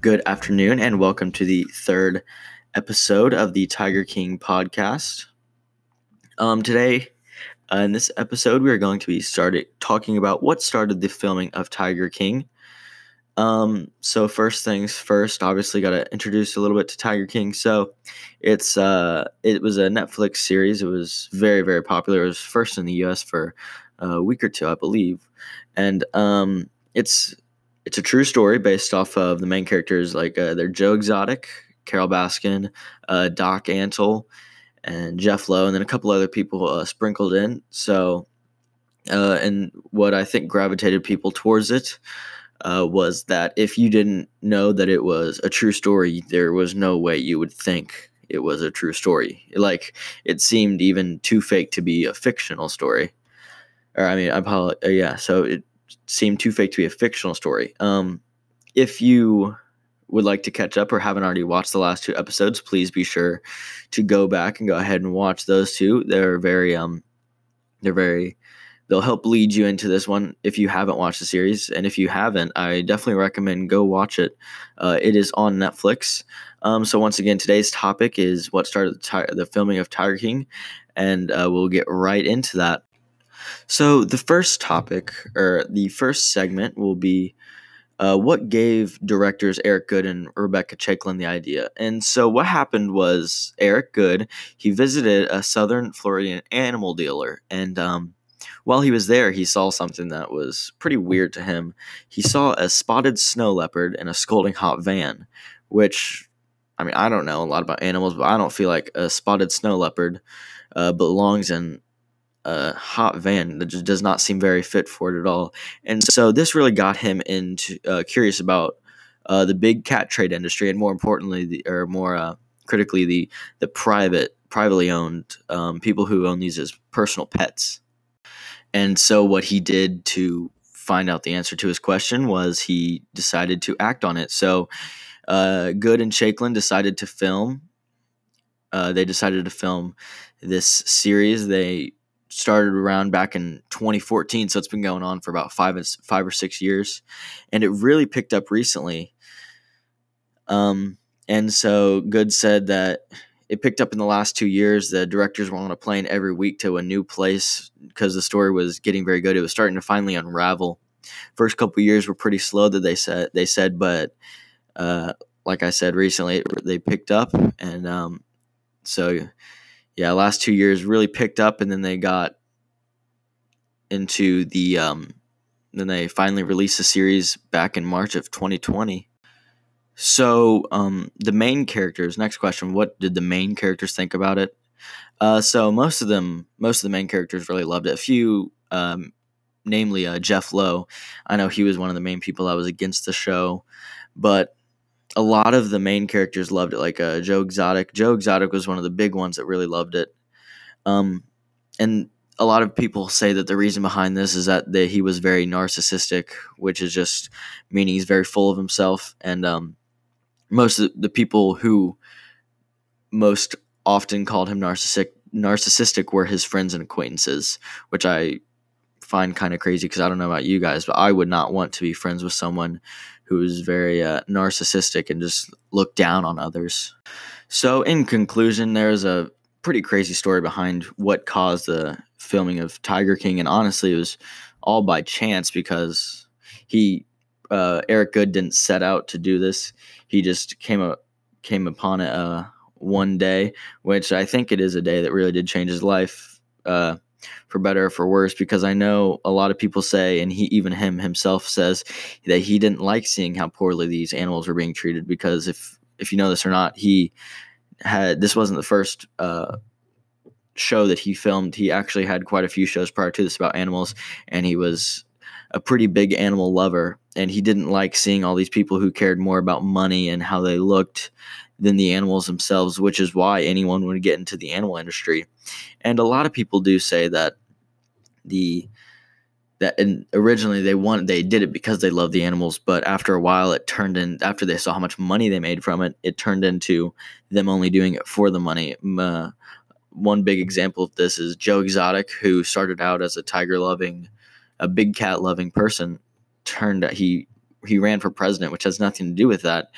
Good afternoon, and welcome to the third episode of the Tiger King podcast. Um, today, uh, in this episode, we are going to be started talking about what started the filming of Tiger King. Um, so first things first, obviously, got to introduce a little bit to Tiger King. So, it's uh, it was a Netflix series. It was very very popular. It was first in the U.S. for a week or two, I believe, and um, it's it's a true story based off of the main characters like uh, they're Joe Exotic, Carole Baskin, uh, Doc Antle, and Jeff Lowe, and then a couple other people uh, sprinkled in. So, uh, and what I think gravitated people towards it uh, was that if you didn't know that it was a true story, there was no way you would think it was a true story. Like it seemed even too fake to be a fictional story. Or I mean, I apologize. Uh, yeah, so it seemed too fake to be a fictional story. Um, if you would like to catch up or haven't already watched the last two episodes, please be sure to go back and go ahead and watch those two. They're very um they're very they'll help lead you into this one if you haven't watched the series and if you haven't i definitely recommend go watch it uh, it is on netflix um, so once again today's topic is what started the, the filming of tiger king and uh, we'll get right into that so the first topic, or the first segment, will be uh, what gave directors Eric Goode and Rebecca Chaiklin the idea. And so what happened was Eric Goode he visited a Southern Floridian animal dealer, and um, while he was there, he saw something that was pretty weird to him. He saw a spotted snow leopard in a scalding hot van, which I mean I don't know a lot about animals, but I don't feel like a spotted snow leopard uh, belongs in a hot van that just does not seem very fit for it at all. And so this really got him into uh, curious about uh, the big cat trade industry, and more importantly, the, or more uh, critically, the the private, privately owned um, people who own these as personal pets. And so what he did to find out the answer to his question was he decided to act on it. So uh, Goode and Chaiklin decided to film. Uh, they decided to film this series. They started around back in 2014, so it's been going on for about five five or six years, and it really picked up recently. Um, and so Goode said that it picked up in the last two years. The directors were on a plane every week to a new place because the story was getting very good. It was starting to finally unravel. First couple years were pretty slow that they said they said, but uh, like I said recently, they picked up, and um, so yeah, last two years really picked up, and then they got into the um, then they finally released the series back in March of 2020. So um, the main characters. Next question: What did the main characters think about it? Uh, so most of them, most of the main characters really loved it. A few, um, namely uh, Jeff Lowe. I know he was one of the main people that was against the show, but a lot of the main characters loved it, like uh, Joe Exotic. Joe Exotic was one of the big ones that really loved it. Um, and a lot of people say that the reason behind this is that the, he was very narcissistic, which is just meaning he's very full of himself. And um, most of the people who most often called him narcissistic narcissistic were his friends and acquaintances, which I find kind of crazy because I don't know about you guys, but I would not want to be friends with someone who is very uh, narcissistic and just look down on others. So, in conclusion, there's a pretty crazy story behind what caused the filming of Tiger King, and honestly, it was all by chance because he uh, Eric Goode didn't set out to do this. He just came up came upon it uh, one day, which I think it is a day that really did change his life. Uh, for better or for worse because I know a lot of people say and he even him himself says that he didn't like seeing how poorly these animals were being treated because if if you know this or not he had this wasn't the first uh, show that he filmed. He actually had quite a few shows prior to this about animals and he was a pretty big animal lover and he didn't like seeing all these people who cared more about money and how they looked than the animals themselves, which is why anyone would get into the animal industry. And a lot of people do say that the that and originally they wanted they did it because they loved the animals, but after a while it turned in after they saw how much money they made from it, it turned into them only doing it for the money. Uh, one big example of this is Joe Exotic, who started out as a tiger loving, a big cat loving person, turned he he ran for president, which has nothing to do with that.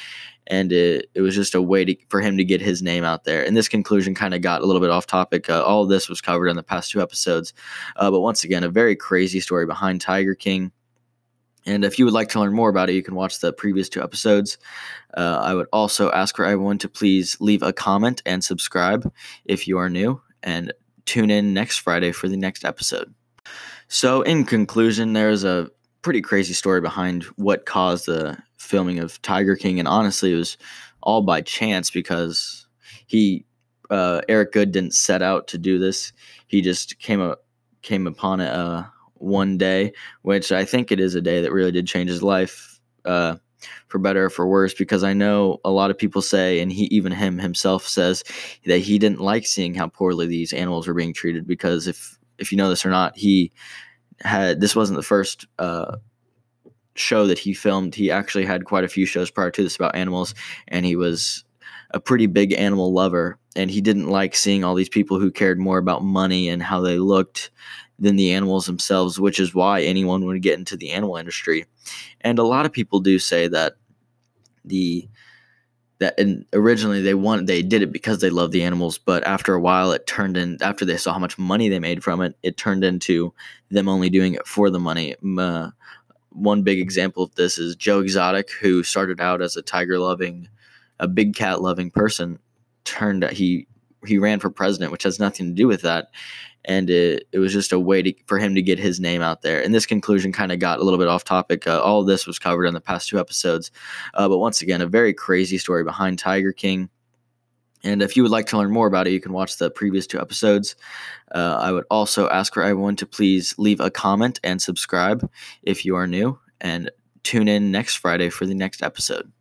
And it, it was just a way to, for him to get his name out there. And this conclusion kind of got a little bit off topic. Uh, all of this was covered in the past two episodes. Uh, but once again, a very crazy story behind Tiger King. And if you would like to learn more about it, you can watch the previous two episodes. Uh, I would also ask for everyone to please leave a comment and subscribe if you are new. And tune in next Friday for the next episode. So, in conclusion, there's a pretty crazy story behind what caused the filming of Tiger King, and honestly, it was all by chance because he uh, Eric Goode didn't set out to do this. He just came up came upon it uh, one day, which I think it is a day that really did change his life uh, for better or for worse. Because I know a lot of people say, and he even him himself says that he didn't like seeing how poorly these animals were being treated. Because if if you know this or not, he had this wasn't the first uh, show that he filmed. He actually had quite a few shows prior to this about animals, and he was a pretty big animal lover. And he didn't like seeing all these people who cared more about money and how they looked than the animals themselves, which is why anyone would get into the animal industry. And a lot of people do say that the that and originally they wanted they did it because they loved the animals but after a while it turned in after they saw how much money they made from it it turned into them only doing it for the money. Uh, one big example of this is joe exotic who started out as a tiger loving a big cat loving person turned he he ran for president which has nothing to do with that and it, it was just a way to, for him to get his name out there. And this conclusion kind of got a little bit off topic. Uh, all of this was covered in the past two episodes. Uh, but once again, a very crazy story behind Tiger King. And if you would like to learn more about it, you can watch the previous two episodes. Uh, I would also ask for everyone to please leave a comment and subscribe if you are new. And tune in next Friday for the next episode.